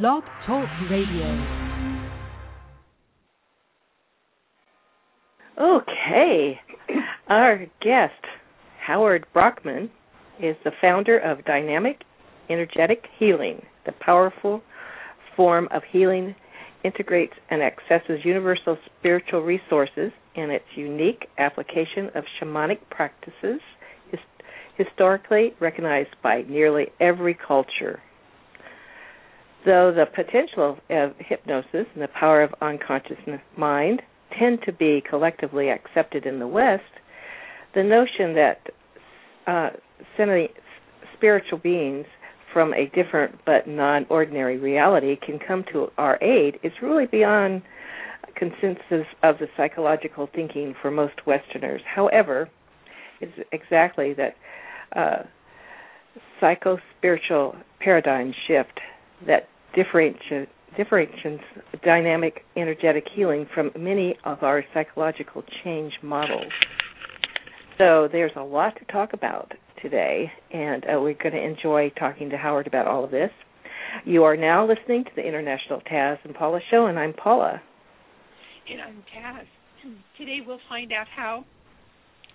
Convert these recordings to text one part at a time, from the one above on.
Blog Talk Radio. Okay. Our guest, Howard Brockman, is the founder of Dynamic Energetic Healing, the powerful form of healing integrates and accesses universal spiritual resources in its unique application of shamanic practices historically recognized by nearly every culture. Though the potential of hypnosis and the power of unconscious mind tend to be collectively accepted in the West, the notion that uh, spiritual beings from a different but non-ordinary reality can come to our aid is really beyond consensus of the psychological thinking for most Westerners. However, it's exactly that uh, psycho-spiritual paradigm shift that differentiates dynamic energetic healing from many of our psychological change models. So there's a lot to talk about today, and uh, we're going to enjoy talking to Howard about all of this. You are now listening to the International Taz and Paula Show, and I'm Paula. And I'm Taz. Today we'll find out how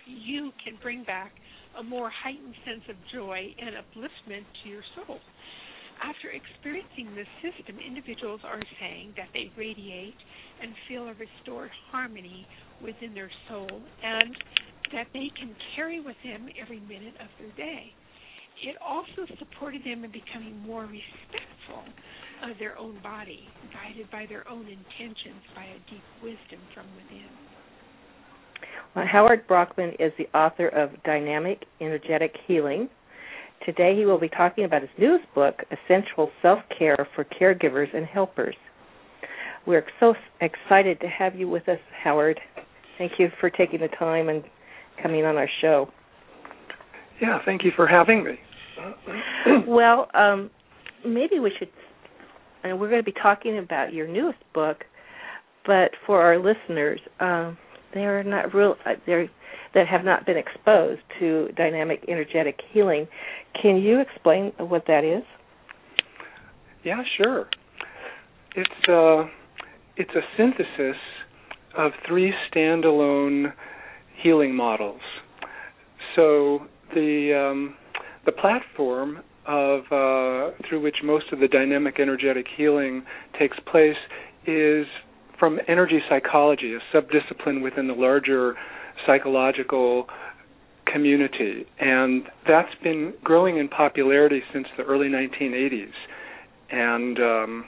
you can bring back a more heightened sense of joy and upliftment to your soul. After experiencing this system, individuals are saying that they radiate and feel a restored harmony within their soul and that they can carry with them every minute of their day. It also supported them in becoming more respectful of their own body, guided by their own intentions by a deep wisdom from within. Well, Howard Brockman is the author of Dynamic Energetic Healing. Today he will be talking about his newest book, Essential Self Care for Caregivers and Helpers. We're so excited to have you with us, Howard. Thank you for taking the time and coming on our show. Yeah, thank you for having me. well, um, maybe we should. And we're going to be talking about your newest book, but for our listeners, um, they're not real. Uh, they that have not been exposed to dynamic energetic healing. Can you explain what that is? Yeah, sure. It's uh, it's a synthesis of three standalone healing models. So the um, the platform of uh, through which most of the dynamic energetic healing takes place is from energy psychology, a subdiscipline within the larger psychological community, and that's been growing in popularity since the early 1980s. And um,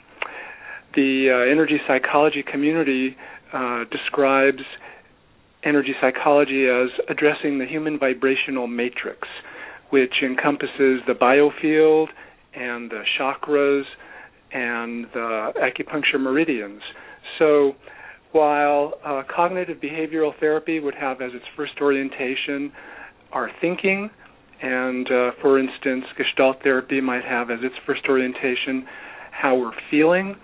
the uh, energy psychology community uh, describes energy psychology as addressing the human vibrational matrix, which encompasses the biofield and the chakras and the acupuncture meridians. So, while uh, cognitive behavioral therapy would have as its first orientation our thinking, and uh, for instance, Gestalt therapy might have as its first orientation how we're feeling,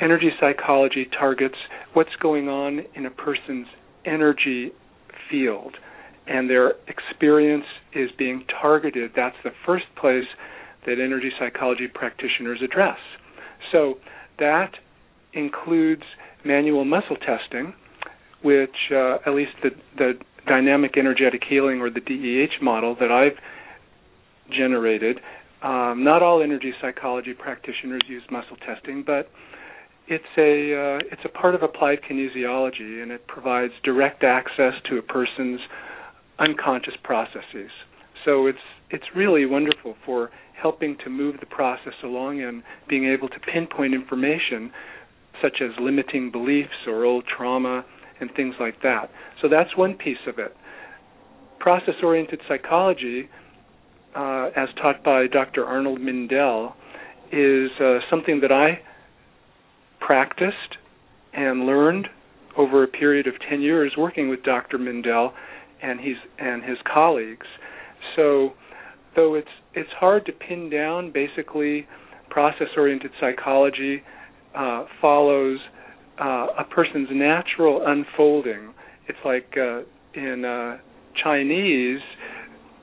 energy psychology targets what's going on in a person's energy field and their experience is being targeted, that's the first place that energy psychology practitioners address. So that includes manual muscle testing, which uh, at least the, the dynamic energetic healing or the DEH model that I've generated. Um, not all energy psychology practitioners use muscle testing, but it's a uh, it's a part of applied kinesiology, and it provides direct access to a person's unconscious processes. So it's it's really wonderful for helping to move the process along and being able to pinpoint information such as limiting beliefs or old trauma and things like that. So that's one piece of it. Process oriented psychology, uh, as taught by Dr. Arnold Mindell, is uh, something that I practiced and learned over a period of 10 years working with Dr. Mindell and his and his colleagues. So though it's it's hard to pin down basically process oriented psychology uh, follows uh, a person's natural unfolding. It's like uh, in uh, Chinese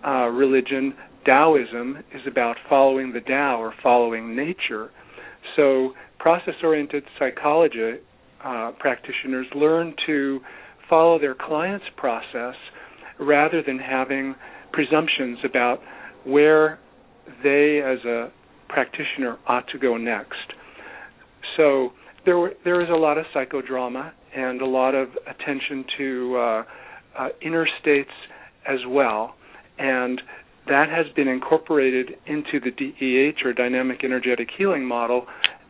uh, religion, Taoism is about following the Tao or following nature. So, process oriented psychology uh, practitioners learn to follow their client's process rather than having presumptions about where they, as a practitioner, ought to go next. So, there, were, there is a lot of psychodrama and a lot of attention to uh, uh, inner states as well. And that has been incorporated into the DEH or dynamic energetic healing model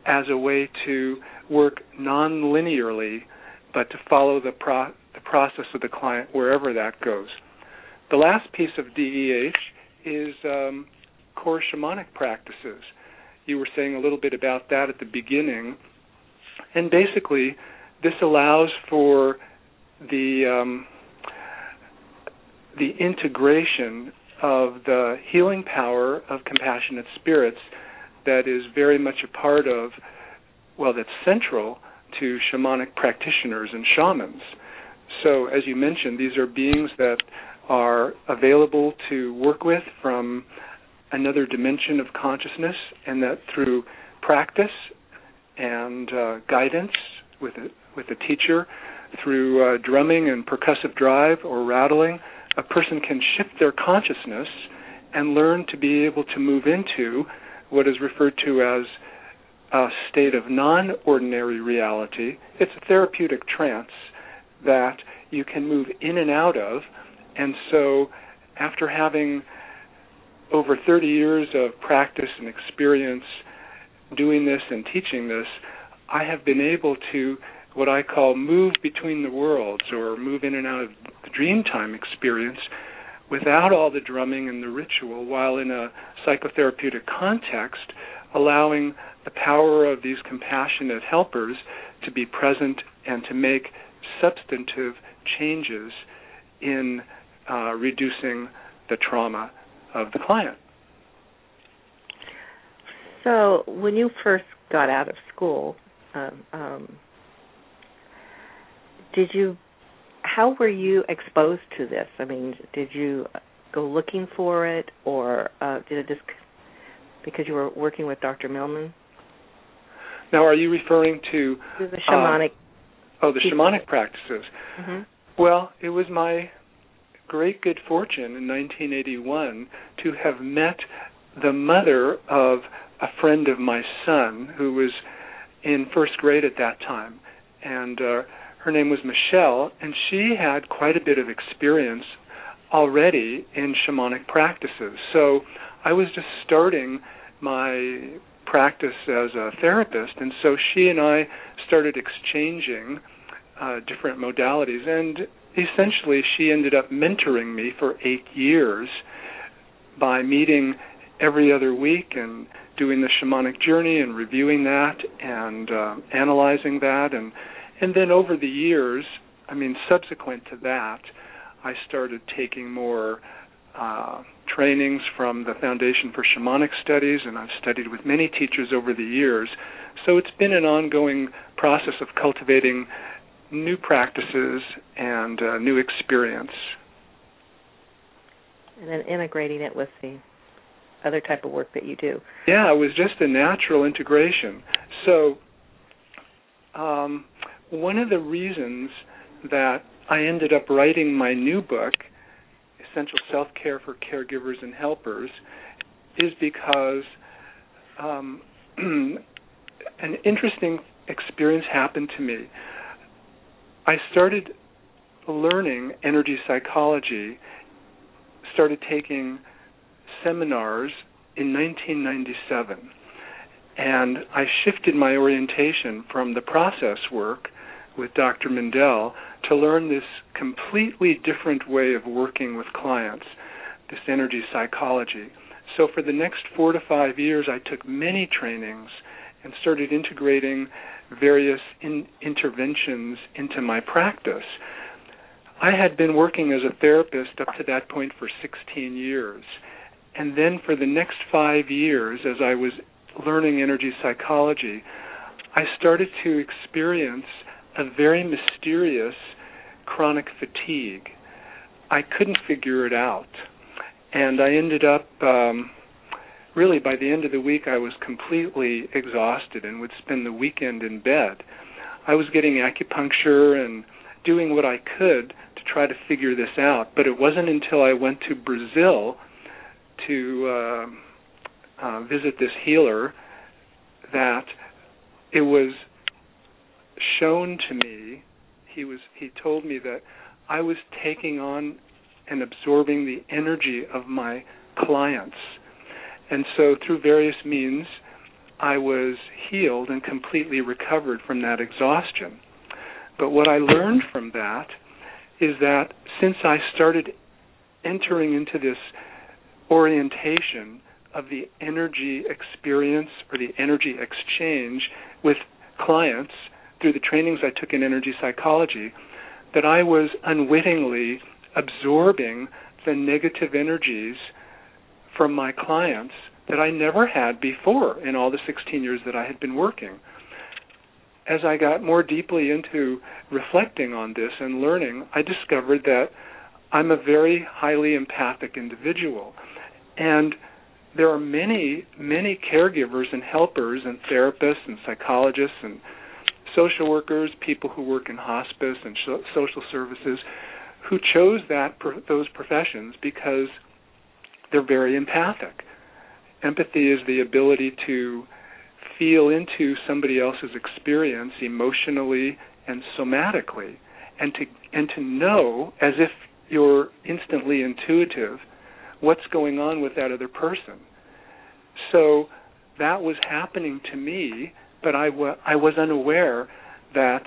as a way to work non-linearly, but to follow the, pro- the process of the client wherever that goes. The last piece of DEH is um, core shamanic practices. You were saying a little bit about that at the beginning, and basically, this allows for the um, the integration of the healing power of compassionate spirits that is very much a part of, well, that's central to shamanic practitioners and shamans. So, as you mentioned, these are beings that are available to work with from another dimension of consciousness, and that through practice and uh, guidance with a, with a teacher, through uh, drumming and percussive drive or rattling, a person can shift their consciousness and learn to be able to move into what is referred to as a state of non ordinary reality. It's a therapeutic trance that you can move in and out of. And so, after having over 30 years of practice and experience doing this and teaching this, I have been able to what I call move between the worlds or move in and out of the dreamtime experience without all the drumming and the ritual, while in a psychotherapeutic context, allowing the power of these compassionate helpers to be present and to make substantive changes in uh, reducing the trauma of the client. So, when you first got out of school, um, um, did you how were you exposed to this? I mean, did you go looking for it, or uh, did it just because you were working with Dr. Mindell? Now, are you referring to, the shamanic? Uh, oh, the shamanic practices. Mm-hmm. Well, it was my great good fortune in 1981 to have met the mother of a friend of my son who was in first grade at that time, and uh, her name was Michelle, and she had quite a bit of experience already in shamanic practices. So I was just starting my practice as a therapist, and so she and I started exchanging uh, different modalities, and essentially she ended up mentoring me for eight years by meeting every other week and doing the shamanic journey and reviewing that and uh, analyzing that and and then over the years, I mean, subsequent to that, I started taking more uh, trainings from the Foundation for Shamanic Studies, and I've studied with many teachers over the years. So it's been an ongoing process of cultivating new practices and uh, new experience. And then integrating it with the other type of work that you do. Yeah, it was just a natural integration. So um, one of the reasons that I ended up writing my new book, Essential Self Care for Caregivers and Helpers, is because um, an interesting experience happened to me. I started learning energy psychology, started taking seminars in 1997. And I shifted my orientation from the process work with Dr. Mindell to learn this completely different way of working with clients, this energy psychology. So for the next four to five years, I took many trainings and started integrating various in- interventions into my practice. I had been working as a therapist up to that point for 16 years. And then for the next five years, as I was learning energy psychology, I started to experience a very mysterious chronic fatigue. I couldn't figure it out. And I ended up um, really by the end of the week I was completely exhausted and would spend the weekend in bed. I was getting acupuncture and doing what I could to try to figure this out, but it wasn't until I went to Brazil to uh, uh, visit this healer that it was shown to me. He was he told me that I was taking on and absorbing the energy of my clients. And so, through various means, I was healed and completely recovered from that exhaustion. But what I learned from that is that since I started entering into this orientation of the energy experience or the energy exchange with clients through the trainings I took in energy psychology, that I was unwittingly absorbing the negative energies from my clients that I never had before in all the 16 years that I had been working. As I got more deeply into reflecting on this and learning, I discovered that I'm a very highly empathic individual. And there are many, many caregivers and helpers and therapists and psychologists and social workers, people who work in hospice and social services, who chose that those professions because they're very empathic. Empathy is the ability to feel into somebody else's experience emotionally and somatically, and to and to know as if you're instantly intuitive what's going on with that other person. So that was happening to me but I was unaware that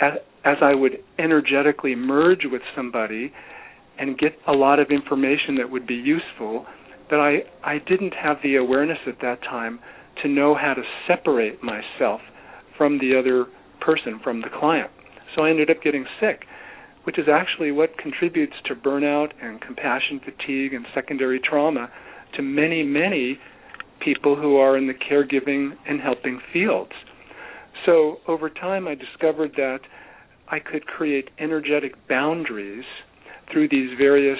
as, as I would energetically merge with somebody and get a lot of information that would be useful, that I, I didn't have the awareness at that time to know how to separate myself from the other person, from the client. So I ended up getting sick, which is actually what contributes to burnout and compassion fatigue and secondary trauma to many, many people who are in the caregiving and helping fields. So over time, I discovered that I could create energetic boundaries through these various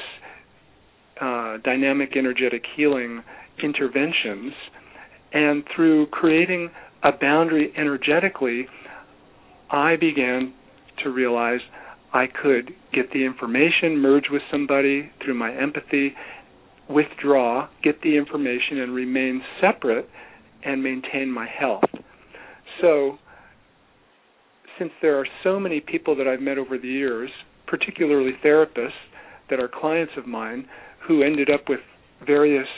uh, dynamic energetic healing interventions. And through creating a boundary energetically, I began to realize I could get the information, merge with somebody through my empathy, withdraw, get the information, and remain separate and maintain my health. So, since there are so many people that I've met over the years, particularly therapists that are clients of mine, who ended up with various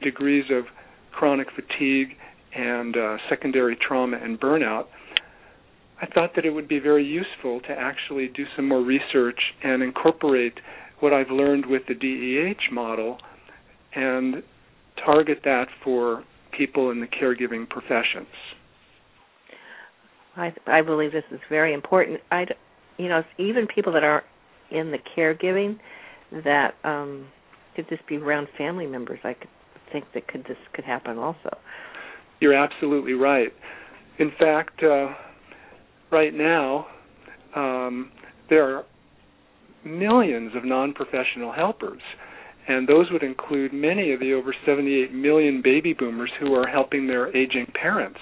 degrees of chronic fatigue and uh, secondary trauma and burnout, I thought that it would be very useful to actually do some more research and incorporate what I've learned with the DEH model and target that for people in the caregiving professions. I I believe this is very important. I you know even people that are in the caregiving that um could just be around family members. I could think that could this could happen also. You're absolutely right. In fact, uh, right now um, there are millions of non-professional helpers and those would include many of the over 78 million baby boomers who are helping their aging parents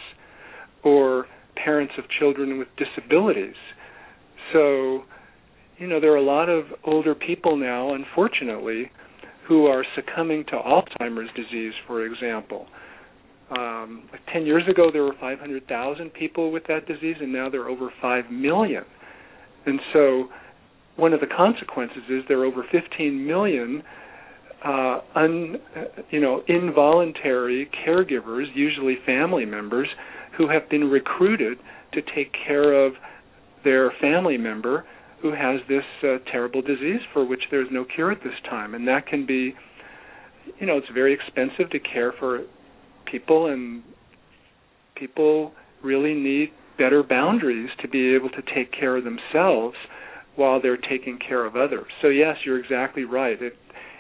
or parents of children with disabilities. So, you know, there are a lot of older people now, unfortunately, who are succumbing to Alzheimer's disease, for example. Um, 10 years ago, there were 500,000 people with that disease, and now there are over 5 million. And so, one of the consequences is there are over 15 million uh, un, you know, involuntary caregivers, usually family members, who have been recruited to take care of their family member who has this uh, terrible disease for which there's no cure at this time, and that can be, you know, it's very expensive to care for people, and people really need better boundaries to be able to take care of themselves while they're taking care of others. So yes, you're exactly right. It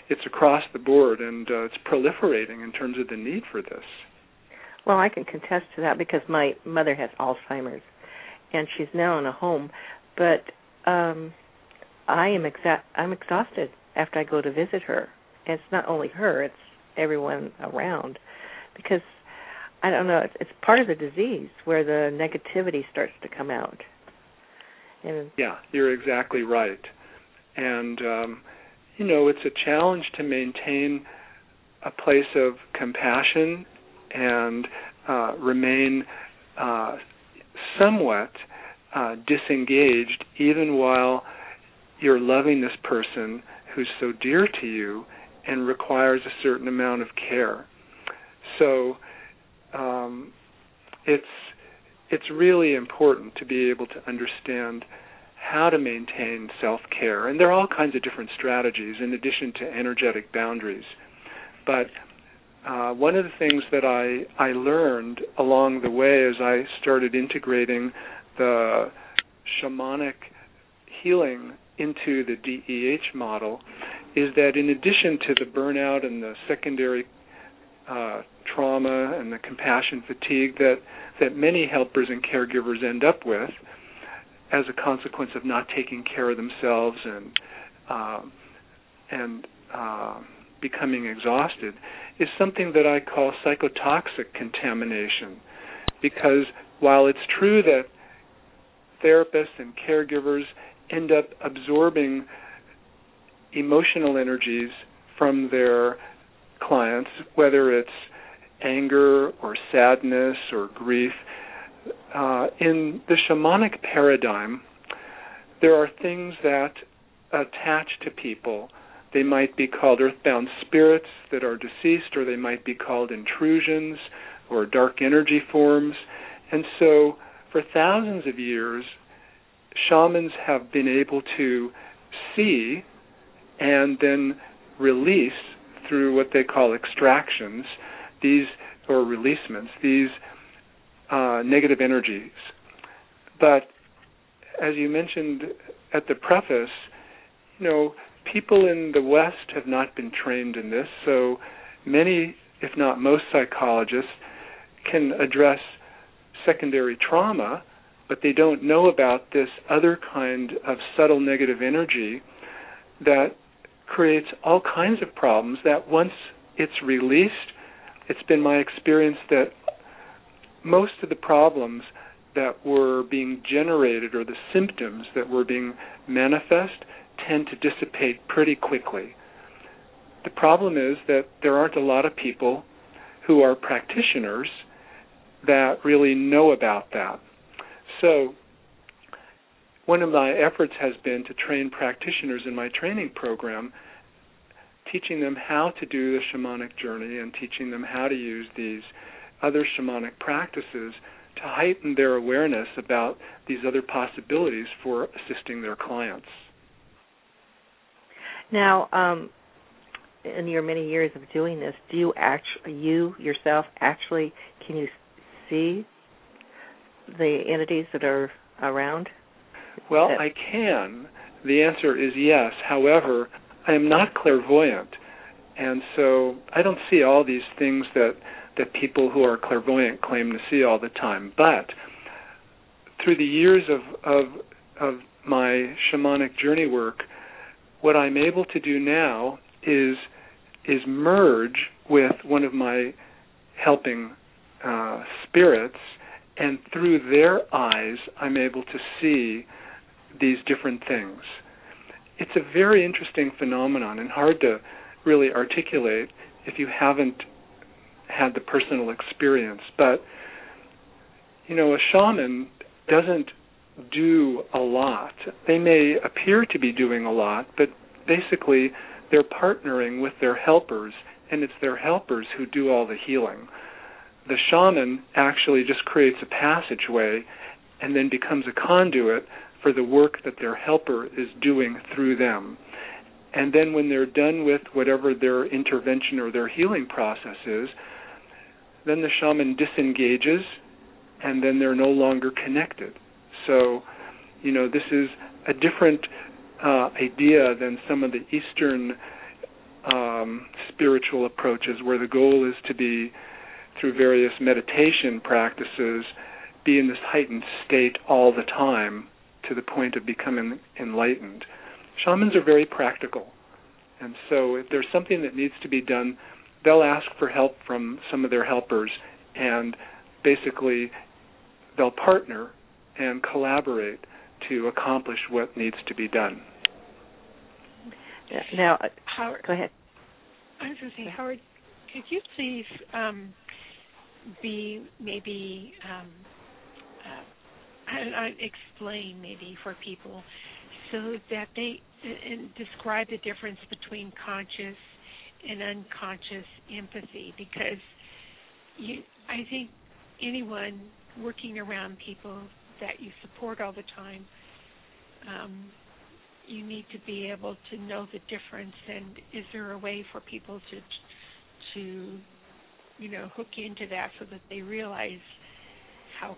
it's across the board and uh, it's proliferating in terms of the need for this. Well, I can contest to that because my mother has Alzheimer's, and she's now in a home. But um, I am exa- I'm exhausted after I go to visit her. And it's not only her; it's everyone around because I don't know. It's, it's part of the disease where the negativity starts to come out. And yeah, you're exactly right. And um, you know, it's a challenge to maintain a place of compassion and uh, remain uh, somewhat uh, disengaged, even while you're loving this person who's so dear to you and requires a certain amount of care. So um, it's it's really important to be able to understand how to maintain self-care, and there are all kinds of different strategies in addition to energetic boundaries. But uh, one of the things that I I learned along the way as I started integrating the shamanic healing into the DEH model is that in addition to the burnout and the secondary uh, trauma and the compassion fatigue that that many helpers and caregivers end up with as a consequence of not taking care of themselves and uh, and uh, becoming exhausted is something that I call psychotoxic contamination. Because while it's true that therapists and caregivers end up absorbing emotional energies from their clients, whether it's anger or sadness or grief. Uh, in the shamanic paradigm, there are things that attach to people. They might be called earthbound spirits that are deceased, or they might be called intrusions or dark energy forms. And so, for thousands of years, shamans have been able to see and then release through what they call extractions these or releasements these uh, negative energies. But as you mentioned at the preface, you know, people in the West have not been trained in this, so many, if not most psychologists, can address secondary trauma, but they don't know about this other kind of subtle negative energy that creates all kinds of problems that once it's released, it's been my experience that most of the problems that were being generated or the symptoms that were being manifest tend to dissipate pretty quickly. The problem is that there aren't a lot of people who are practitioners that really know about that. So, one of my efforts has been to train practitioners in my training program, teaching them how to do the shamanic journey and teaching them how to use these other shamanic practices to heighten their awareness about these other possibilities for assisting their clients. Now, um, in your many years of doing this, do you actually, you yourself, actually, can you see the entities that are around? Well, I can. The answer is yes. However, I am not clairvoyant, and so I don't see all these things that that people who are clairvoyant claim to see all the time. But through the years of of of my shamanic journey work, what I'm able to do now is is merge with one of my helping uh, spirits, and through their eyes, I'm able to see these different things. It's a very interesting phenomenon and hard to really articulate if you haven't had the personal experience. But, you know, a shaman doesn't do a lot. They may appear to be doing a lot, but basically they're partnering with their helpers, and it's their helpers who do all the healing. The shaman actually just creates a passageway and then becomes a conduit for the work that their helper is doing through them. And then when they're done with whatever their intervention or their healing process is, then the shaman disengages and then they're no longer connected. So, you know, this is a different uh, idea than some of the Eastern um, spiritual approaches where the goal is to be, through various meditation practices, be in this heightened state all the time to the point of becoming enlightened. Shamans are very practical. And so if there's something that needs to be done they'll ask for help from some of their helpers and basically they'll partner and collaborate to accomplish what needs to be done. Now, Howard, go ahead. I was going to say, Howard, could you please um, be maybe um, uh, I, explain maybe for people so that they and describe the difference between conscious and unconscious empathy because you I think anyone working around people that you support all the time um, you need to be able to know the difference and is there a way for people to to you know hook into that so that they realize how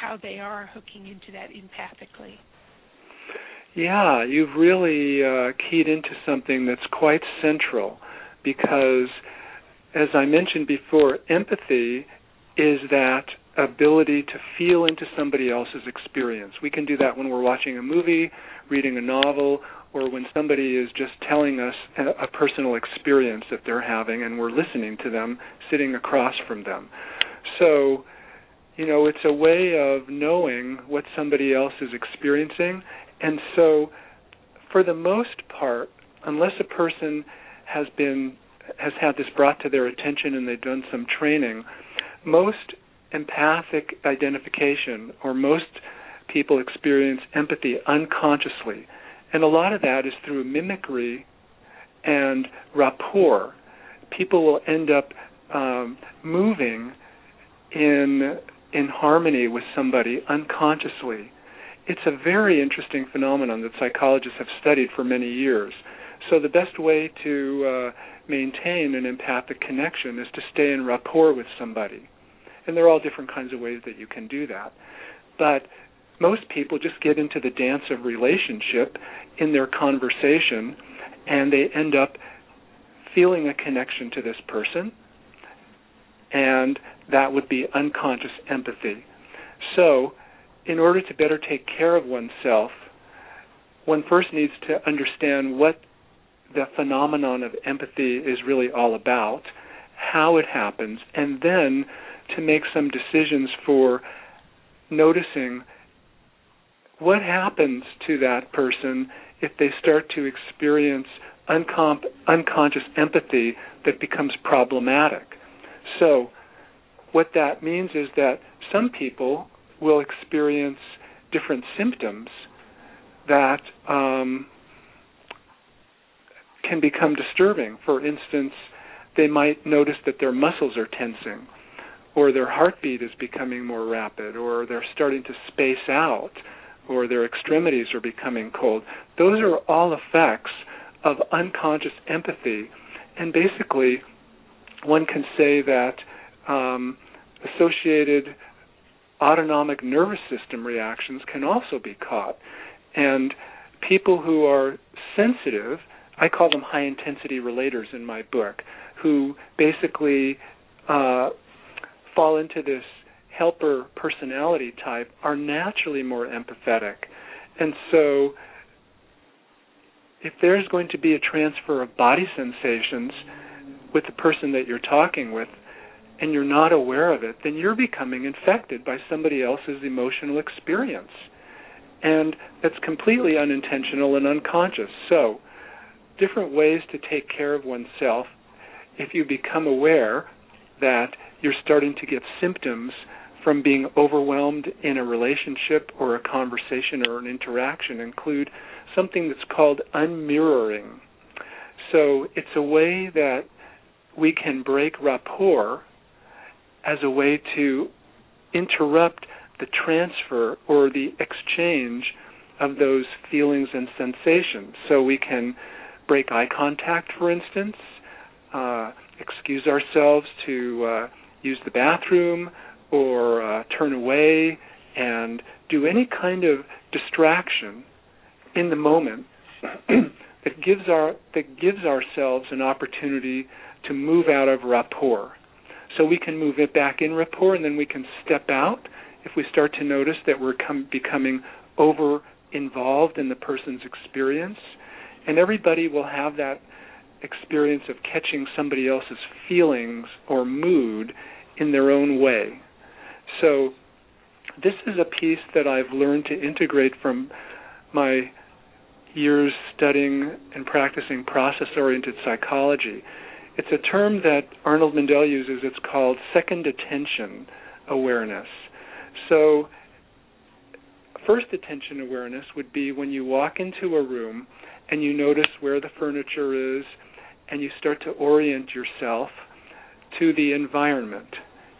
how they are hooking into that empathically yeah you've really uh, keyed into something that's quite central because as i mentioned before empathy is that ability to feel into somebody else's experience. We can do that when we're watching a movie, reading a novel, or when somebody is just telling us a, personal experience that they're having and we're listening to them sitting across from them. So, you know, it's a way of knowing what somebody else is experiencing. And so, for the most part, unless a person has been has had this brought to their attention and they've done some training, most empathic identification, or most people experience empathy unconsciously. And a lot of that is through mimicry and rapport. People will end up um, moving in in harmony with somebody unconsciously. It's a very interesting phenomenon that psychologists have studied for many years. So the best way to uh, maintain an empathic connection is to stay in rapport with somebody. And there are all different kinds of ways that you can do that. But most people just get into the dance of relationship in their conversation and they end up feeling a connection to this person and that would be unconscious empathy. So, in order to better take care of oneself, one first needs to understand what the phenomenon of empathy is really all about, how it happens, and then to make some decisions for noticing what happens to that person if they start to experience uncom- unconscious empathy that becomes problematic. So, what that means is that some people will experience different symptoms that um, can become disturbing. For instance, they might notice that their muscles are tensing, or their heartbeat is becoming more rapid, or they're starting to space out, or their extremities are becoming cold. Those are all effects of unconscious empathy. And basically, one can say that um, associated autonomic nervous system reactions can also be caught. And people who are sensitive, I call them high intensity relators in my book, who basically uh, fall into this helper personality type are naturally more empathetic. And so if there's going to be a transfer of body sensations with the person that you're talking with and you're not aware of it, then you're becoming infected by somebody else's emotional experience. And that's completely unintentional and unconscious. So, different ways to take care of oneself if you become aware that you're starting to get symptoms from being overwhelmed in a relationship or a conversation or an interaction include something that's called unmirroring. So it's a way that we can break rapport as a way to interrupt the transfer or the exchange of those feelings and sensations. So we can break eye contact, for instance, uh, excuse ourselves to uh, use the bathroom or uh, turn away and do any kind of distraction in the moment that gives our that gives ourselves an opportunity to move out of rapport. So we can move it back in rapport, and then we can step out if we start to notice that we're com- becoming over involved in the person's experience. And everybody will have that experience of catching somebody else's feelings or mood in their own way. So, this is a piece that I've learned to integrate from my years studying and practicing process oriented psychology. It's a term that Arnold Mindell uses. It's called second attention awareness. So, first attention awareness would be when you walk into a room and you notice where the furniture is and you start to orient yourself to the environment.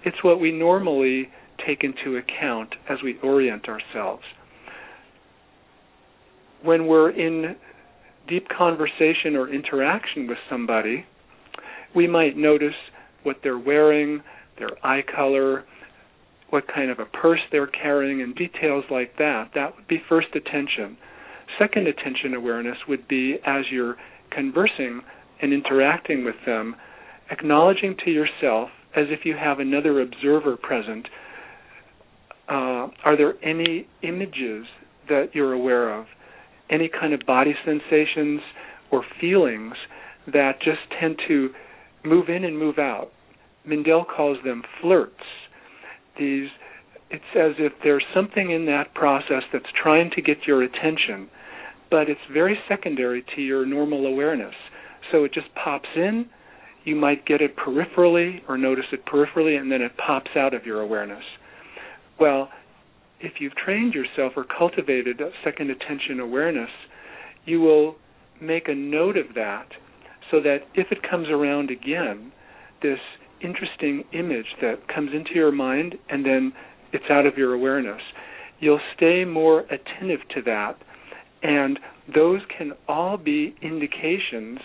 It's what we normally take into account as we orient ourselves. When we're in deep conversation or interaction with somebody, we might notice what they're wearing, their eye color, what kind of a purse they're carrying, and details like that. That would be first attention. Second attention awareness would be as you're conversing and interacting with them, acknowledging to yourself as if you have another observer present. Uh, are there any images that you're aware of? Any kind of body sensations or feelings that just tend to move in and move out? Mindell calls them flirts. These it's as if there's something in that process that's trying to get your attention but it's very secondary to your normal awareness. So it just pops in. You might get it peripherally or notice it peripherally, and then it pops out of your awareness. Well, if you've trained yourself or cultivated second attention awareness, you will make a note of that so that if it comes around again, this interesting image that comes into your mind and then it's out of your awareness, you'll stay more attentive to that and those can all be indications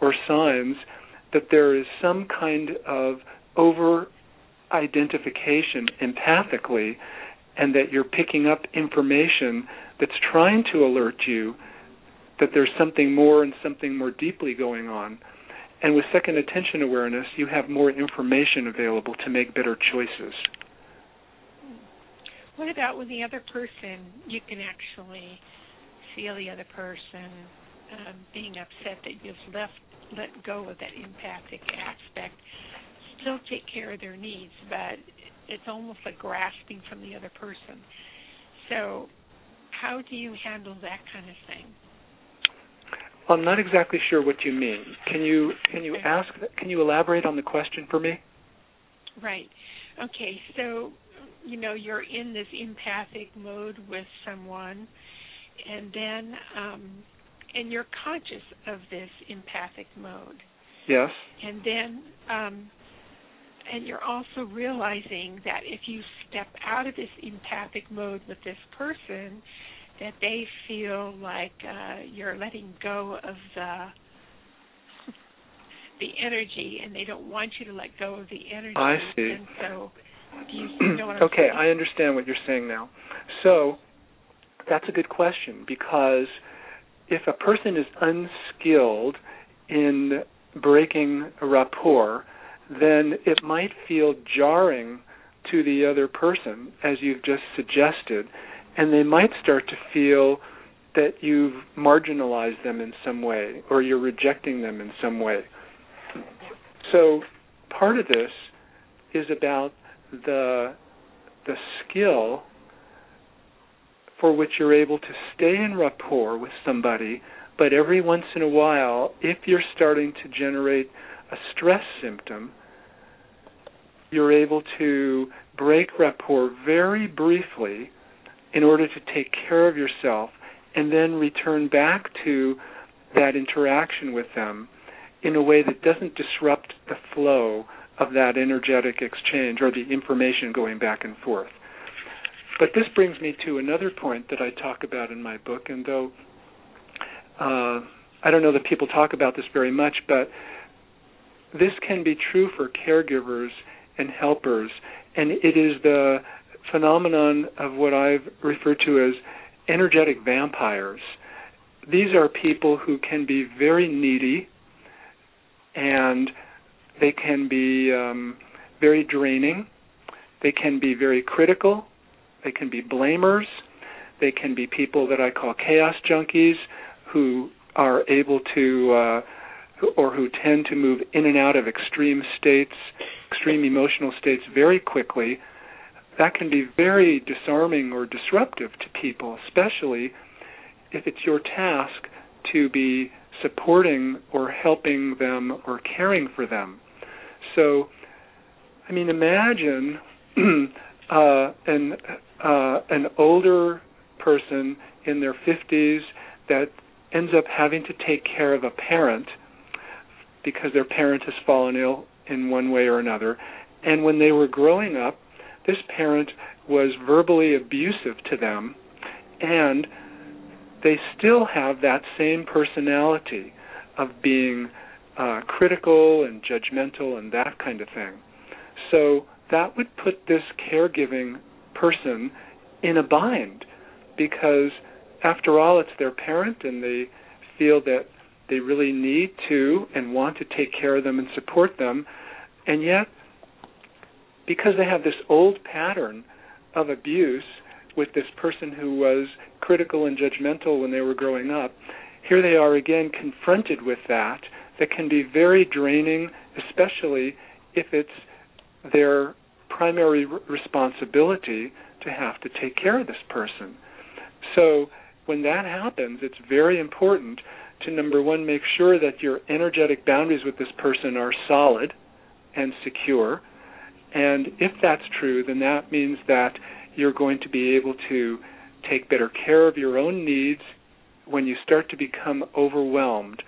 or signs that there is some kind of over identification empathically and that you're picking up information that's trying to alert you that there's something more and something more deeply going on. And with second attention awareness, you have more information available to make better choices. What about when the other person you can actually feel the other person um, being upset that you've left let go of that empathic aspect. Still take care of their needs, but it's almost like grasping from the other person. So, how do you handle that kind of thing? Well, I'm not exactly sure what you mean. Can you can you ask can you elaborate on the question for me? Right. Okay. So, you know, you're in this empathic mode with someone and then um, and you're conscious of this empathic mode. Yes. And then um, and you're also realizing that if you step out of this empathic mode with this person, that they feel like uh, you're letting go of the the energy, and they don't want you to let go of the energy. I see. And so, do you know what I'm okay, saying? I understand what you're saying now. So, that's a good question because if a person is unskilled in breaking rapport, then it might feel jarring to the other person, as you've just suggested, and they might start to feel that you've marginalized them in some way or you're rejecting them in some way. So part of this is about the the skill for which you're able to stay in rapport with somebody, but every once in a while, if you're starting to generate a stress symptom, you're able to break rapport very briefly in order to take care of yourself and then return back to that interaction with them in a way that doesn't disrupt the flow of that energetic exchange or the information going back and forth. But this brings me to another point that I talk about in my book, and though uh, I don't know that people talk about this very much, but this can be true for caregivers and helpers, and it is the phenomenon of what I've referred to as energetic vampires. These are people who can be very needy, and they can be um, very draining. They can be very critical they can be blamers. They can be people that I call chaos junkies who are able to uh, or who tend to move in and out of extreme states, extreme emotional states very quickly, that can be very disarming or disruptive to people, especially if it's your task to be supporting or helping them or caring for them. So, I mean, imagine uh, an uh, an older person in their 50s that ends up having to take care of a parent because their parent has fallen ill in one way or another. And when they were growing up, this parent was verbally abusive to them, and they still have that same personality of being uh, critical and judgmental and that kind of thing. So that would put this caregiving person in a bind because after all it's their parent and they feel that they really need to and want to take care of them and support them. And yet because they have this old pattern of abuse with this person who was critical and judgmental when they were growing up here they are again confronted with that that can be very draining especially if it's their primary responsibility to have to take care of this person. So when that happens, it's very important to number one, make sure that your energetic boundaries with this person are solid and secure. And if that's true, then that means that you're going to be able to take better care of your own needs when you start to become overwhelmed.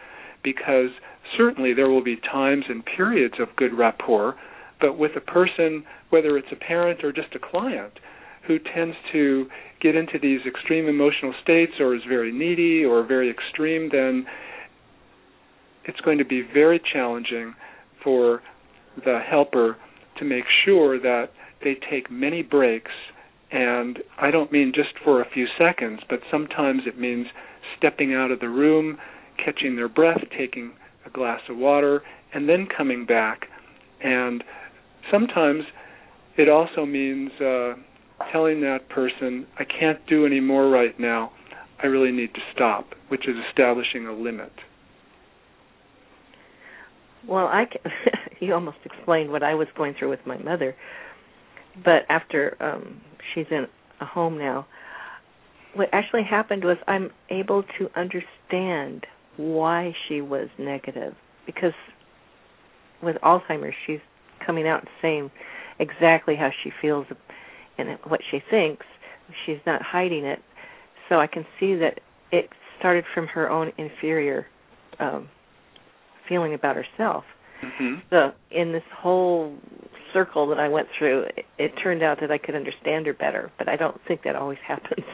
Because certainly there will be times and periods of good rapport but with a person, whether it's a parent or just a client, who tends to get into these extreme emotional states or is very needy or very extreme, then it's going to be very challenging for the helper to make sure that they take many breaks. And I don't mean just for a few seconds, but sometimes it means stepping out of the room, catching their breath, taking a glass of water, and then coming back and sometimes it also means uh, telling that person, I can't do any more right now. I really need to stop, which is establishing a limit. Well, I can, you almost explained what I was going through with my mother, but after um she's in a home now, what actually happened was I'm able to understand why she was negative because with Alzheimer's she's coming out and saying exactly how she feels and what she thinks. She's not hiding it. So I can see that it started from her own inferior um feeling about herself. Mm-hmm. So in this whole circle that I went through, it, it turned out that I could understand her better, but I don't think that always happens.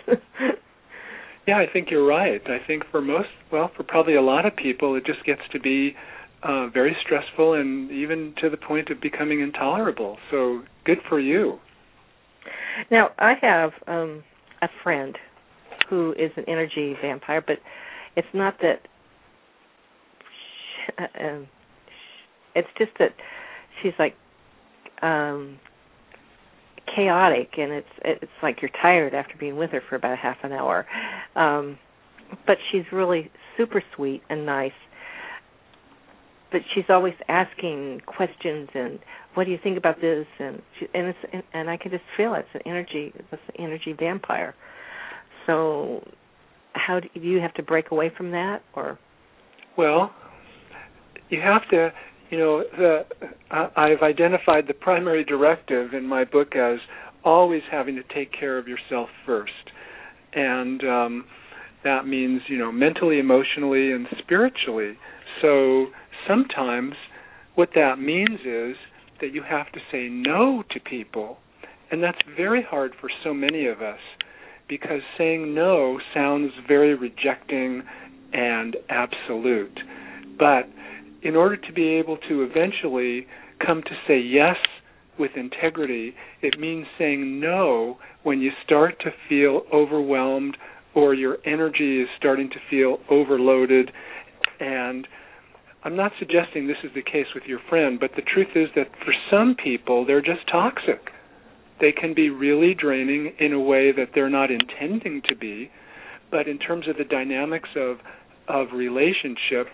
yeah, I think you're right. I think for most, well, for probably a lot of people, it just gets to be uh, very stressful and even to the point of becoming intolerable. So good for you. Now I have um, a friend who is an energy vampire, but it's not that. Uh, um, it's just that she's like um chaotic and it's it's like you're tired after being with her for about half an hour um but she's really super sweet and nice but she's always asking questions and what do you think about this and she, and it's and, and I can just feel it. it's an energy it's an energy vampire. So how do, do you have to break away from that or well you have to you know the I've identified the primary directive in my book as always having to take care of yourself first and um that means you know mentally emotionally and spiritually so sometimes what that means is that you have to say no to people. And that's very hard for so many of us because saying no sounds very rejecting and absolute. But in order to be able to eventually come to say yes with integrity, it means saying no when you start to feel overwhelmed or your energy is starting to feel overloaded and I'm not suggesting this is the case with your friend, but the truth is that for some people, they're just toxic. They can be really draining in a way that they're not intending to be, but in terms of the dynamics of of relationship,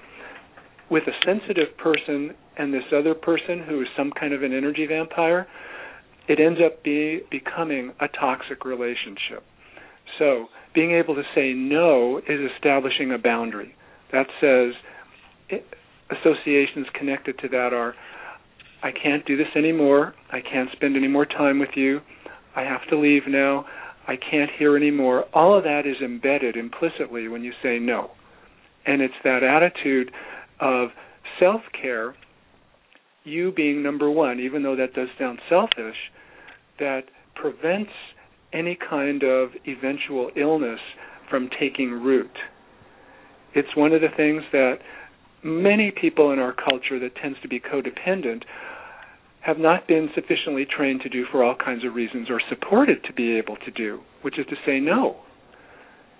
with a sensitive person and this other person who is some kind of an energy vampire, it ends up be, becoming a toxic relationship. So, being able to say no is establishing a boundary. That says associations connected to that are I can't do this anymore. I can't spend any more time with you. I have to leave now. I can't hear anymore. All of that is embedded implicitly when you say no. And it's that attitude of self care, you being number one, even though that does sound selfish, that prevents any kind of eventual illness from taking root. It's one of the things that many people in our culture that tends to be codependent have not been sufficiently trained to do for all kinds of reasons or supported to be able to do, which is to say no.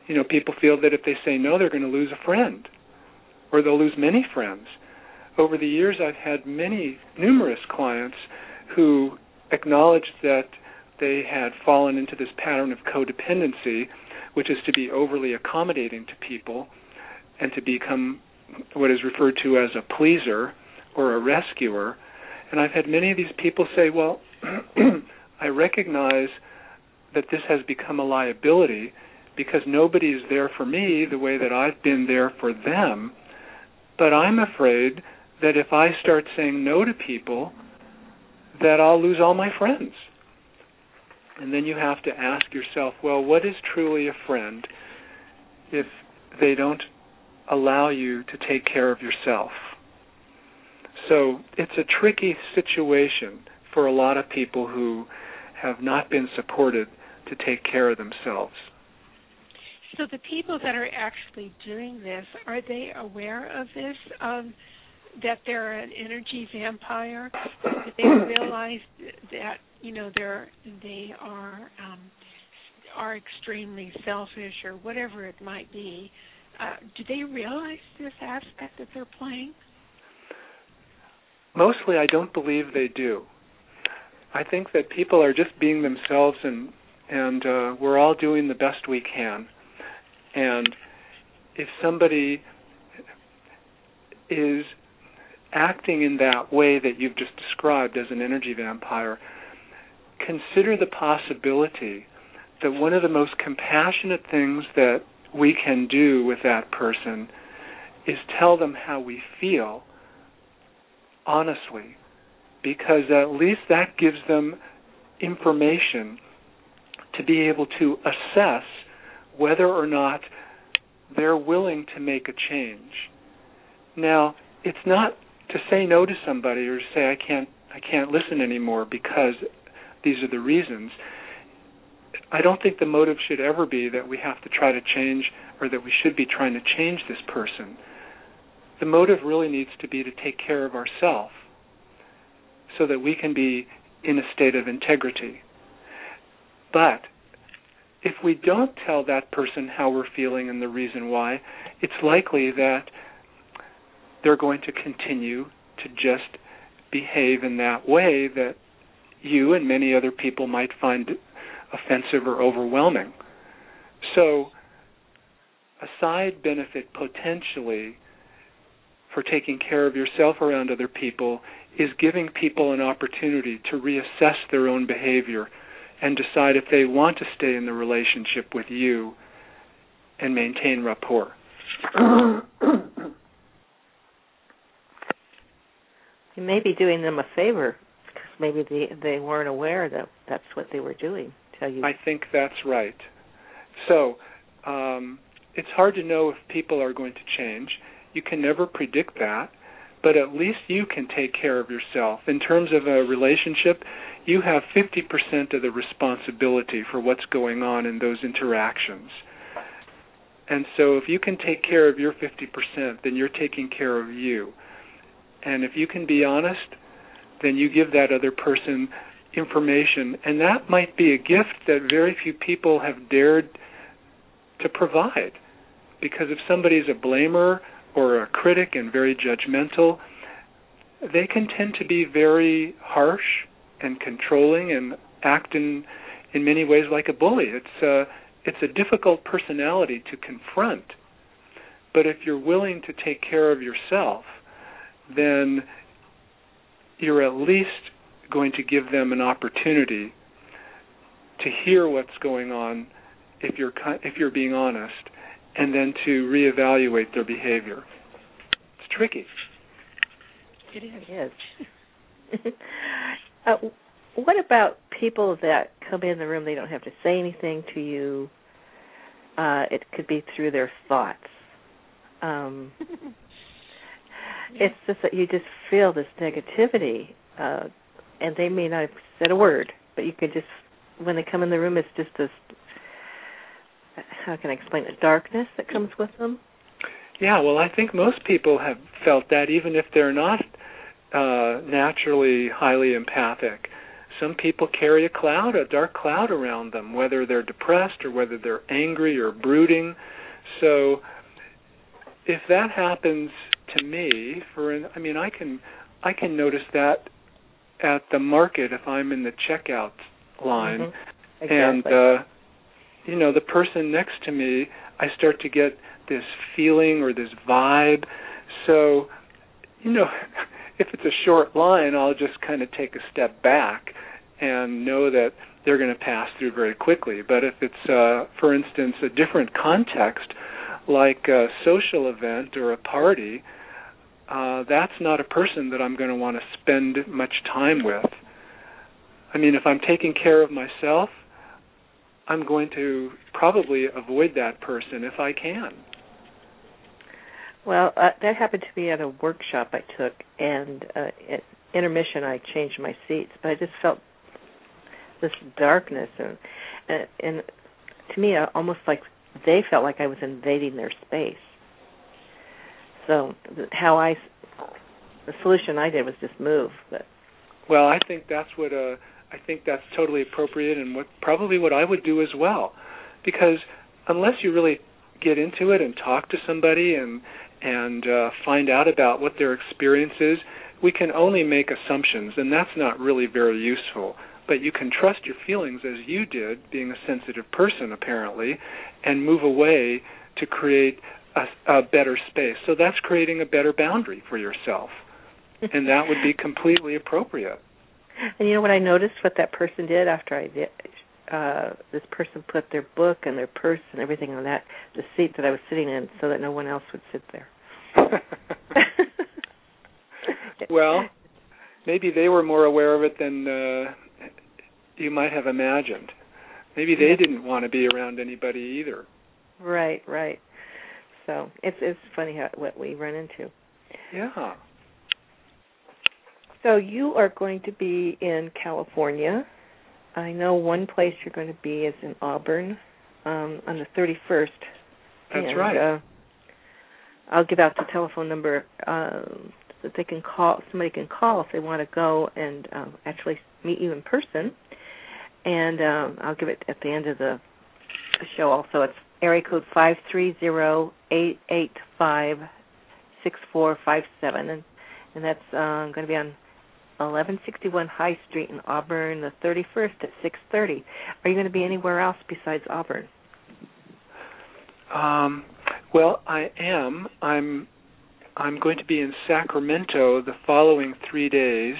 You know, people feel that if they say no, they're going to lose a friend or they'll lose many friends. Over the years, I've had many, numerous clients who acknowledged that they had fallen into this pattern of codependency, which is to be overly accommodating to people and to become what is referred to as a pleaser or a rescuer and I've had many of these people say, well, I recognize that this has become a liability because nobody is there for me the way that I've been there for them. But I'm afraid that if I start saying no to people, that I'll lose all my friends. And then you have to ask yourself, well, what is truly a friend if they don't allow you to take care of yourself? So it's a tricky situation for a lot of people who have not been supported to take care of themselves. So the people that are actually doing this, are they aware of this? Um, that they're an energy vampire? Do they realize that you know they're they are um, are extremely selfish or whatever it might be? Uh, do they realize this aspect that they're playing? mostly I don't believe they do. I think that people are just being themselves and and uh, we're all doing the best we can. And if somebody is acting in that way that you've just described as an energy vampire, consider the possibility that one of the most compassionate things that we can do with that person is tell them how we feel honestly because at least that gives them information to be able to assess whether or not they're willing to make a change. Now, it's not to say no to somebody or to say I can't I can't listen anymore because these are the reasons. I don't think the motive should ever be that we have to try to change or that we should be trying to change this person the motive really needs to be to take care of ourselves so that we can be in a state of integrity. But if we don't tell that person how we're feeling and the reason why, it's likely that they're going to continue to just behave in that way that you and many other people might find offensive or overwhelming. So, a side benefit potentially for taking care of yourself around other people is giving people an opportunity to reassess their own behavior and decide if they want to stay in the relationship with you and maintain rapport. you may be doing them a favor because maybe they they weren't aware that that's what they were doing. You. I think that's right. So um, it's hard to know if people are going to change. You can never predict that, but at least you can take care of yourself. In terms of a relationship, you have 50% of the responsibility for what's going on in those interactions. And so if you can take care of your 50%, then you're taking care of you. And if you can be honest, then you give that other person information. And that might be a gift that very few people have dared to provide. Because if somebody's a blamer or a critic and very judgmental, they can tend to be very harsh and controlling and act in in many ways like a bully. It's a it's a difficult personality to confront. But if you're willing to take care of yourself, then you're at least going to give them an opportunity to hear what's going on if you're if you're being honest and then to reevaluate their behavior. It's tricky. It is. It is. uh, what about people that come in the room? They don't have to say anything to you. Uh, it could be through their thoughts. Um, yeah. It's just that you just feel this negativity, uh, and they may not have said a word, but you could just, when they come in the room, it's just this. How can I explain it? Darkness that comes with them. Yeah, well, I think most people have felt that, even if they're not uh, naturally highly empathic. Some people carry a cloud, a dark cloud around them, whether they're depressed or whether they're angry or brooding. So, if that happens to me, for an, I mean, I can I can notice that at the market if I'm in the checkout line, mm-hmm. exactly. and uh, you know the person next to me, I start to get this feeling or this vibe. So, you know, if it's a short line, I'll just kind of take a step back and know that they're going to pass through very quickly. But if it's, uh, for instance, a different context, like a social event or a party, uh, that's not a person that I'm going to want to spend much time with. I mean, if I'm taking care of myself, I'm going to probably avoid that person if I can. Well, uh, that happened to me at a workshop I took, and uh, at intermission I changed my seats, but I just felt this darkness, and and, and to me, uh, almost like they felt like I was invading their space. So how I, the solution I did was just move. But well, I think that's what uh, I think that's totally appropriate, and what probably what I would do as well, because unless you really get into it and talk to somebody and and uh, find out about what their experience is, we can only make assumptions, and that's not really very useful. But you can trust your feelings as you did, being a sensitive person apparently, and move away to create a, a better space. So that's creating a better boundary for yourself, and that would be completely appropriate. And you know what I noticed? What that person did after I did. Uh, this person put their book and their purse and everything on that the seat that I was sitting in, so that no one else would sit there. well, maybe they were more aware of it than uh, you might have imagined. Maybe they didn't want to be around anybody either. Right, right. So it's it's funny how what we run into. Yeah. So you are going to be in California I know one place you're going to be is in Auburn um, on the 31st. That's and, right. Uh, I'll give out the telephone number uh, that they can call. Somebody can call if they want to go and um, actually meet you in person. And um, I'll give it at the end of the show. Also, it's area code five three zero eight eight five six four five seven, and and that's uh, going to be on 1161 High Street in Auburn, the 31st at 6:30. Are you going to be anywhere else besides Auburn? Um, well, I am. I'm I'm going to be in Sacramento the following three days,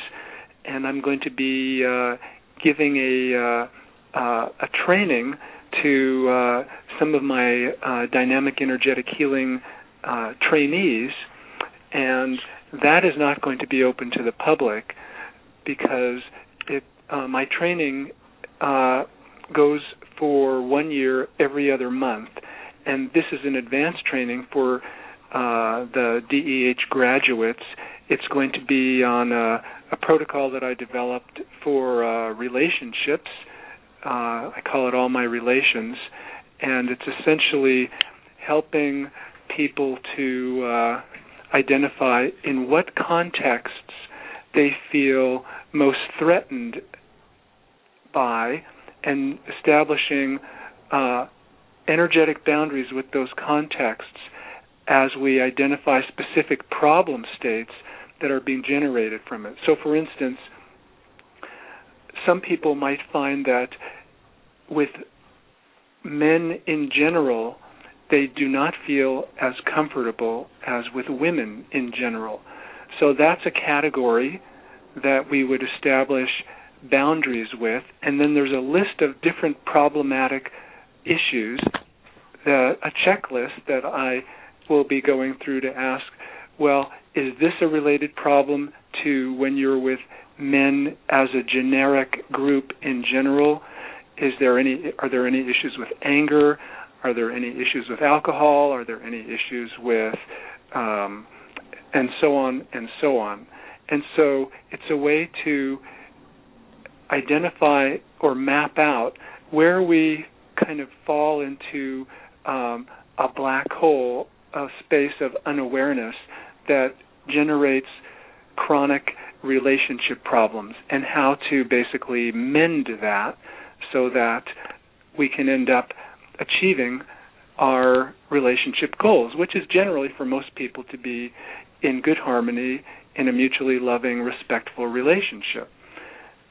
and I'm going to be uh, giving a uh, uh, a training to uh, some of my uh, dynamic energetic healing uh, trainees, and that is not going to be open to the public because it my training goes for one year every other month, and this is an advanced training for uh, the DEH graduates. It's going to be on a, a protocol that I developed for uh, relationships. Uh, I call it All My Relations, and it's essentially helping people to uh, identify in what contexts they feel most threatened by and establishing uh, energetic boundaries with those contexts as we identify specific problem states that are being generated from it. So, for instance, some people might find that with men in general, they do not feel as comfortable as with women in general. So that's a category that we would establish boundaries with, and then there's a list of different problematic issues, that, a checklist that I will be going through to ask, well, is this a related problem to when you're with men as a generic group in general? Is there any are there any issues with anger? Are there any issues with alcohol? Are there any issues with um, and so on and so on? And so it's a way to identify or map out where we kind of fall into um, a black hole, a space of unawareness that generates chronic relationship problems, and how to basically mend that so that we can end up achieving our relationship goals, which is generally for most people to be in good harmony in a mutually loving, respectful relationship.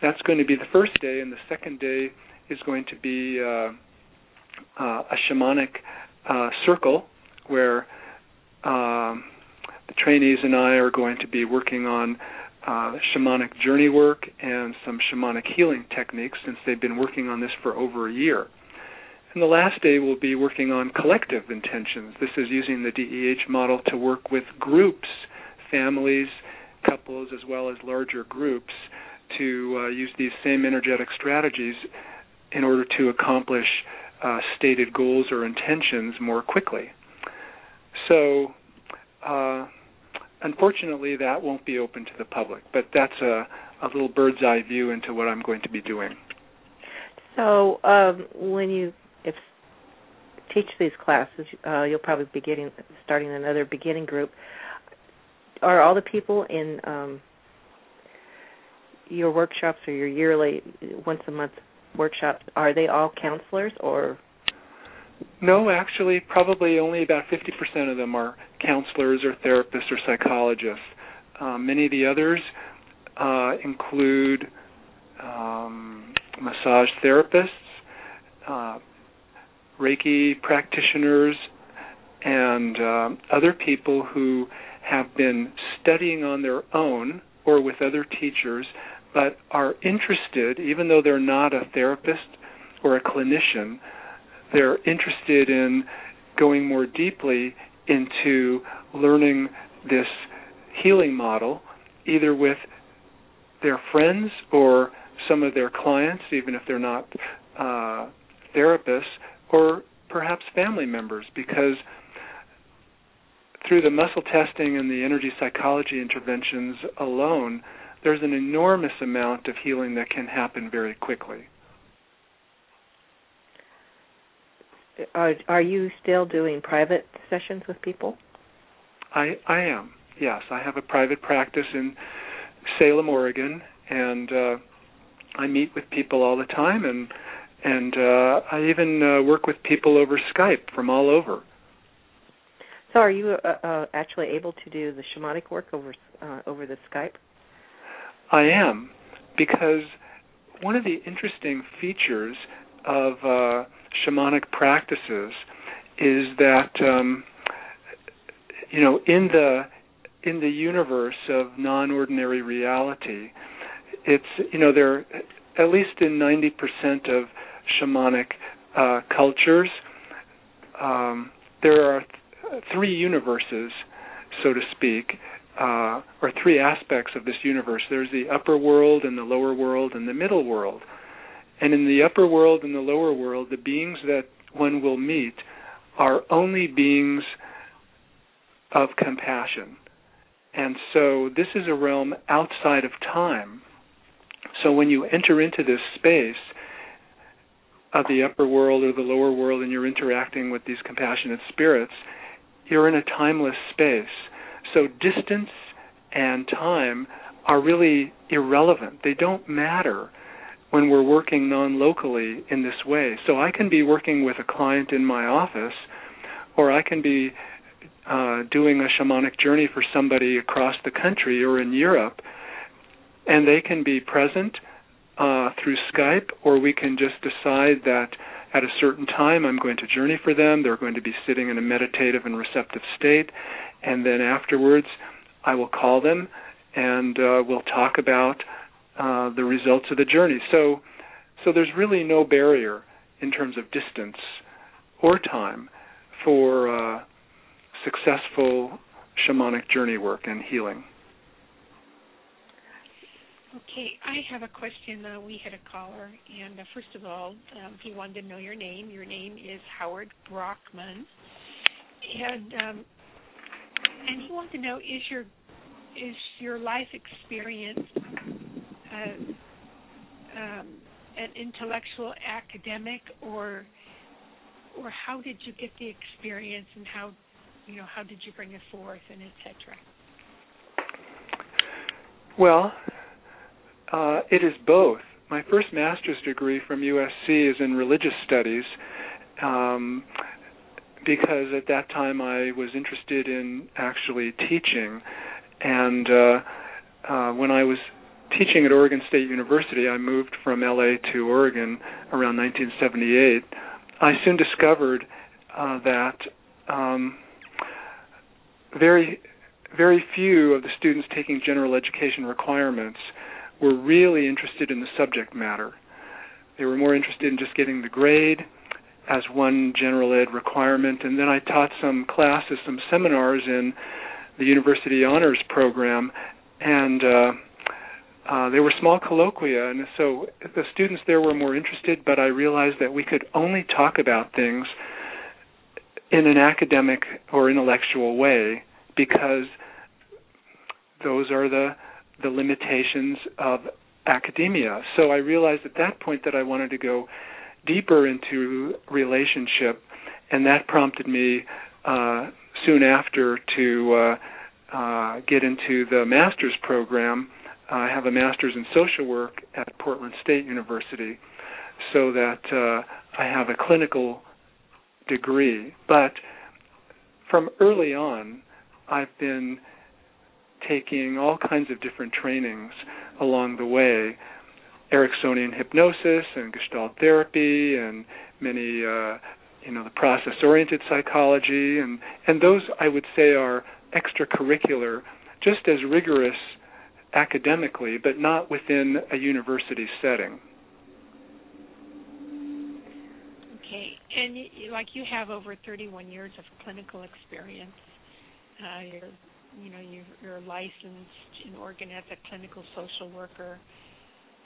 That's going to be the first day, and the second day is going to be uh, uh, a shamanic uh, circle where um, the trainees and I are going to be working on uh, shamanic journey work and some shamanic healing techniques since they've been working on this for over a year. And the last day we'll be working on collective intentions. This is using the DEH model to work with groups, families, couples, as well as larger groups to uh, use these same energetic strategies in order to accomplish uh, stated goals or intentions more quickly. So, uh, unfortunately, that won't be open to the public, but that's a, a little bird's eye view into what I'm going to be doing. So, um, when you if teach these classes, uh, you'll probably be getting starting another beginning group. Are all the people in um, your workshops or your yearly once a month workshops are they all counselors or no actually probably only about 50% of them are counselors or therapists or psychologists. Uh, many of the others uh, include um, massage therapists uh, reiki practitioners and uh, other people who have been studying on their own or with other teachers but are interested, even though they're not a therapist or a clinician, they're interested in going more deeply into learning this healing model, either with their friends or some of their clients, even if they're not uh, therapists, or perhaps family members, because through the muscle testing and the energy psychology interventions alone, there's an enormous amount of healing that can happen very quickly. Are are you still doing private sessions with people? I I am. Yes, I have a private practice in Salem, Oregon, and uh, I meet with people all the time, and and uh, I even uh, work with people over Skype from all over. So, are you uh, uh, actually able to do the shamanic work over uh, over the Skype? I am, because one of the interesting features of uh, shamanic practices is that um, you know in the in the universe of non-ordinary reality, it's you know there at least in 90% of shamanic uh, cultures um, there are th- three universes, so to speak, uh, or three aspects of this universe. There's the upper world and the lower world and the middle world. And in the upper world and the lower world, the beings that one will meet are only beings of compassion. And so this is a realm outside of time. So when you enter into this space of the upper world or the lower world and you're interacting with these compassionate spirits, you're in a timeless space so distance and time are really irrelevant. They don't matter when we're working non locally in this way. So I can be working with a client in my office, or I can be uh, doing a shamanic journey for somebody across the country or in Europe, and they can be present uh, through Skype, or we can just decide that at a certain time I'm going to journey for them. They're going to be sitting in a meditative and receptive state, and then afterwards I will call them and uh, we'll talk about uh, the results of the journey. So, so there's really no barrier in terms of distance or time for uh, successful shamanic journey work and healing. Okay, I have a question. Uh, we had a caller, and uh, first of all, um, he wanted to know your name. Your name is Howard Brockman, and um, and he wanted to know is your is your life experience uh, um, an intellectual academic or or how did you get the experience and how you know how did you bring it forth and etc. Well, uh, it is both. My first master's degree from USC is in religious studies. Um, because at that time I was interested in actually teaching, and uh, uh, when I was teaching at Oregon State University, I moved from LA to Oregon around 1978. I soon discovered uh, that um, very, very few of the students taking general education requirements were really interested in the subject matter. They were more interested in just getting the grade as one general ed requirement, and then I taught some classes, some seminars in the university honors program, and uh, uh, they were small colloquia, and so the students there were more interested. But I realized that we could only talk about things in an academic or intellectual way because those are the the limitations of academia. So I realized at that point that I wanted to go deeper into relationship, and that prompted me uh, soon after to uh, uh, get into the master's program. I have a master's in social work at Portland State University, so that uh, I have a clinical degree. But from early on, I've been taking all kinds of different trainings along the way Ericksonian hypnosis and Gestalt therapy and many uh, you know the process oriented psychology and and those I would say are extracurricular just as rigorous academically but not within a university setting. Okay, and like you have over 31 years of clinical experience. Uh, you're you know you, you're licensed in Oregon as a clinical social worker.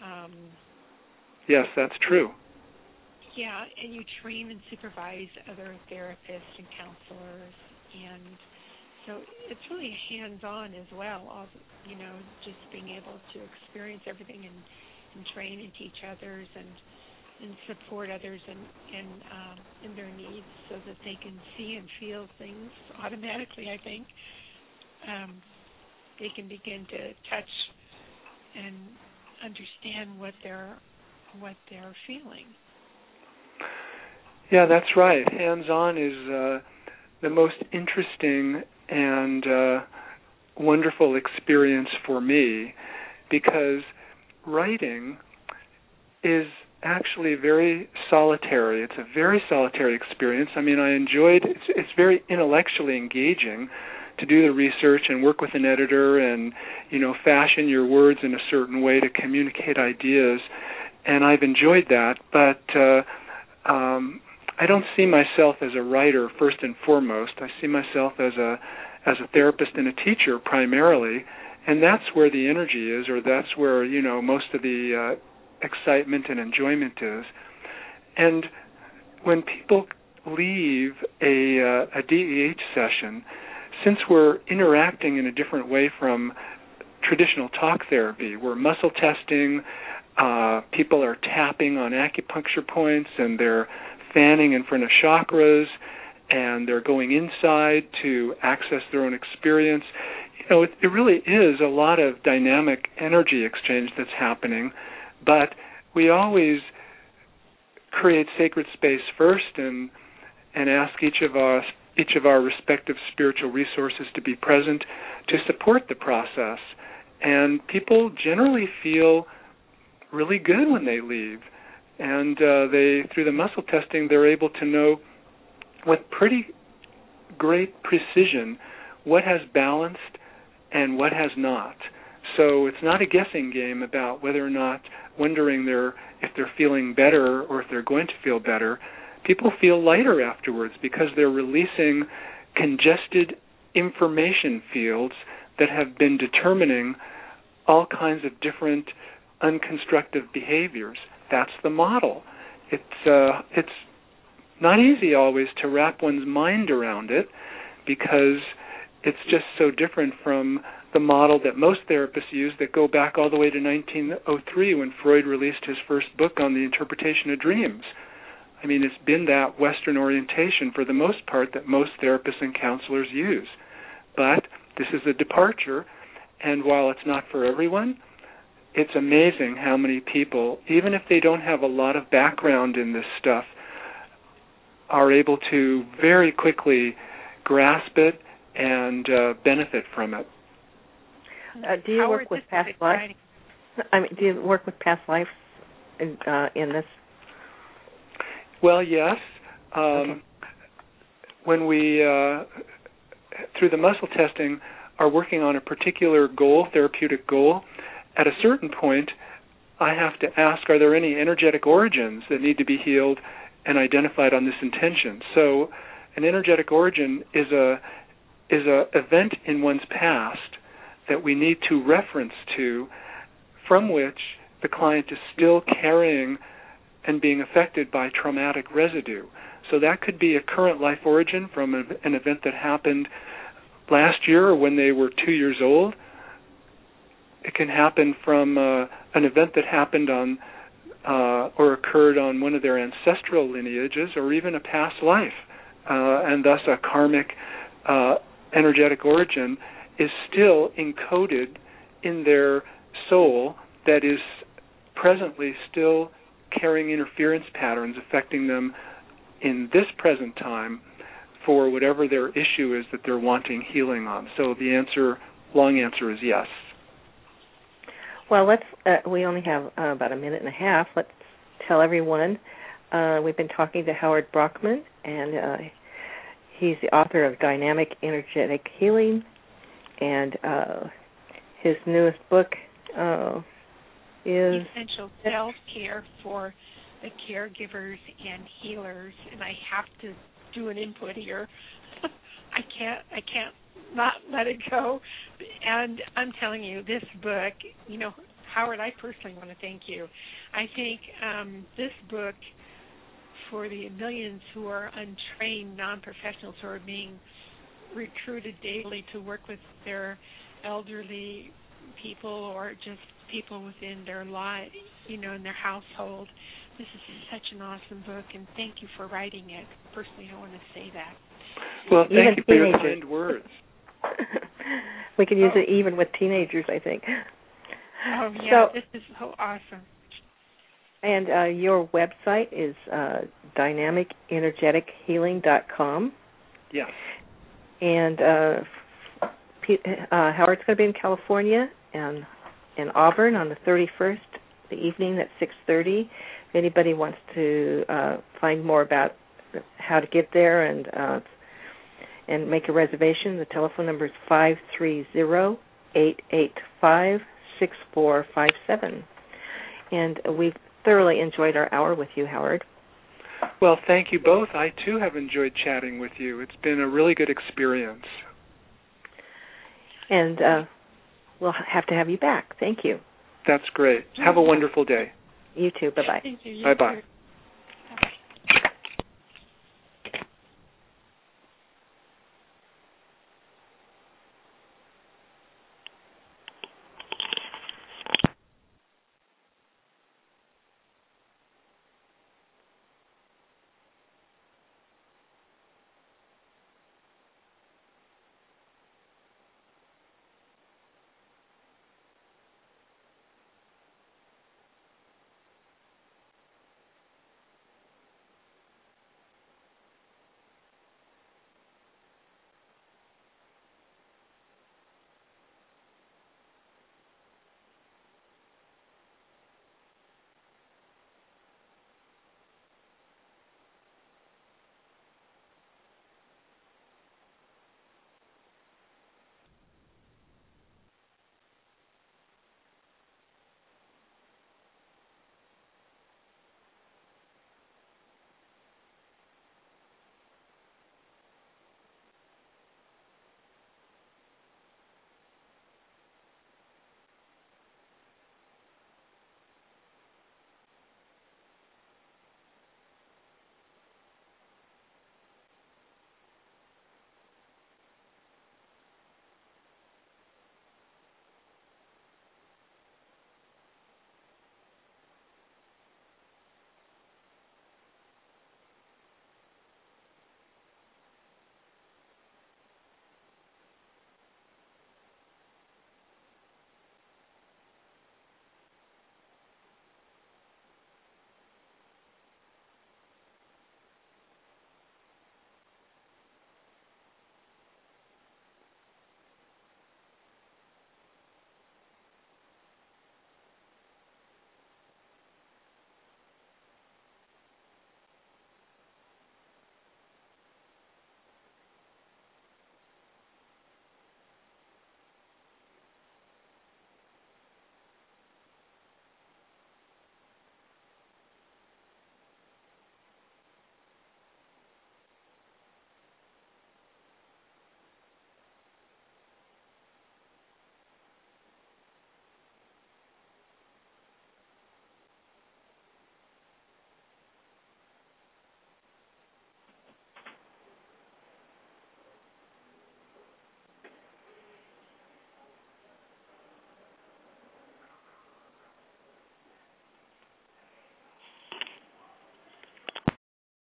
Um, yes, that's true. Yeah, and you train and supervise other therapists and counselors, and so it's really hands-on as well. All, you know, just being able to experience everything and, and train and teach others and and support others in um, in their needs so that they can see and feel things automatically. I think um, they can begin to touch and understand what they're what they're feeling. Yeah, that's right. Hands-on is uh, the most interesting and uh, wonderful experience for me because writing is actually very solitary. It's a very solitary experience. I mean, I enjoyed it's it's very intellectually engaging to do the research and work with an editor and you know fashion your words in a certain way to communicate ideas and I've enjoyed that but uh um I don't see myself as a writer first and foremost. I see myself as a as a therapist and a teacher primarily and that's where the energy is or that's where you know most of the uh excitement and enjoyment is. And when people leave a uh, a DEH session since we're interacting in a different way from traditional talk therapy, we're muscle testing, uh, people are tapping on acupuncture points and they're fanning in front of chakras and they're going inside to access their own experience. You know, it, it really is a lot of dynamic energy exchange that's happening, but we always create sacred space first and and ask each of us each of our respective spiritual resources to be present to support the process. And people generally feel really good when they leave. And uh, they, through the muscle testing, they're able to know with pretty great precision what has balanced and what has not. So it's not a guessing game about whether or not wondering if they're feeling better or if they're going to feel better. People feel lighter afterwards because they're releasing congested information fields that have been determining all kinds of different unconstructive behaviors. That's the model. It's uh, it's not easy always to wrap one's mind around it because it's just so different from the model that most therapists use that go back all the way to 1903 when Freud released his first book on the interpretation of dreams. I mean, it's been that Western orientation for the most part that most therapists and counselors use. But this is a departure, and while it's not for everyone, it's amazing how many people, even if they don't have a lot of background in this stuff, are able to very quickly grasp it and uh, benefit from it. Uh, do you Howard, work with past life? I mean, do you work with past lives in, uh, in this? Well, yes. Um, Okay. When we, uh, through the muscle testing, are working on a particular goal, therapeutic goal, at a certain point, I have to ask, are there any energetic origins that need to be healed and identified on this intention? So, an energetic origin is a is a event in one's past that we need to reference to, from which the client is still carrying and being affected by traumatic residue. So that could be a current life origin from an event that happened last year or when they were two years old. It can happen from uh, an event that happened on uh, or occurred on one of their ancestral lineages or even a past life, uh, and thus a karmic uh, energetic origin is still encoded in their soul that is presently still carrying interference patterns affecting them in this present time for whatever their issue is that they're wanting healing on. So the answer, long answer, is yes. Well, let's. Uh, we only have uh, about a minute and a half. Let's tell everyone. Uh, we've been talking to Howard Brockman, and uh, he's the author of Dynamic Energetic Healing, and uh, his newest book uh, is essential self care for the caregivers and healers and I have to do an input here. I can't I can't not let it go. And I'm telling you, this book, you know, Howard, I personally want to thank you. I think um this book for the millions who are untrained non-professionals who are being recruited daily to work with their elderly people or just people within their life, you know, in their household. This is such an awesome book, and thank you for writing it. Personally, I want to say that. Well, Even thank you for your kind words. we can use it even with teenagers, I think. Oh yeah, So- this is so awesome. And uh, your website is uh, dynamicenergetichealing.com. Yes. And uh, P- uh, Howard's going to be in California and in Auburn on the 31st, the evening at 6:30. If anybody wants to uh, find more about how to get there and uh, and make a reservation, the telephone number is five three zero eight eight five six four five seven. And we've thoroughly enjoyed our hour with you, Howard. Well, thank you both. I too have enjoyed chatting with you. It's been a really good experience. And uh, we'll have to have you back. Thank you. That's great. Have a wonderful day. You too. Bye bye. Thank you. You Bye-bye. too.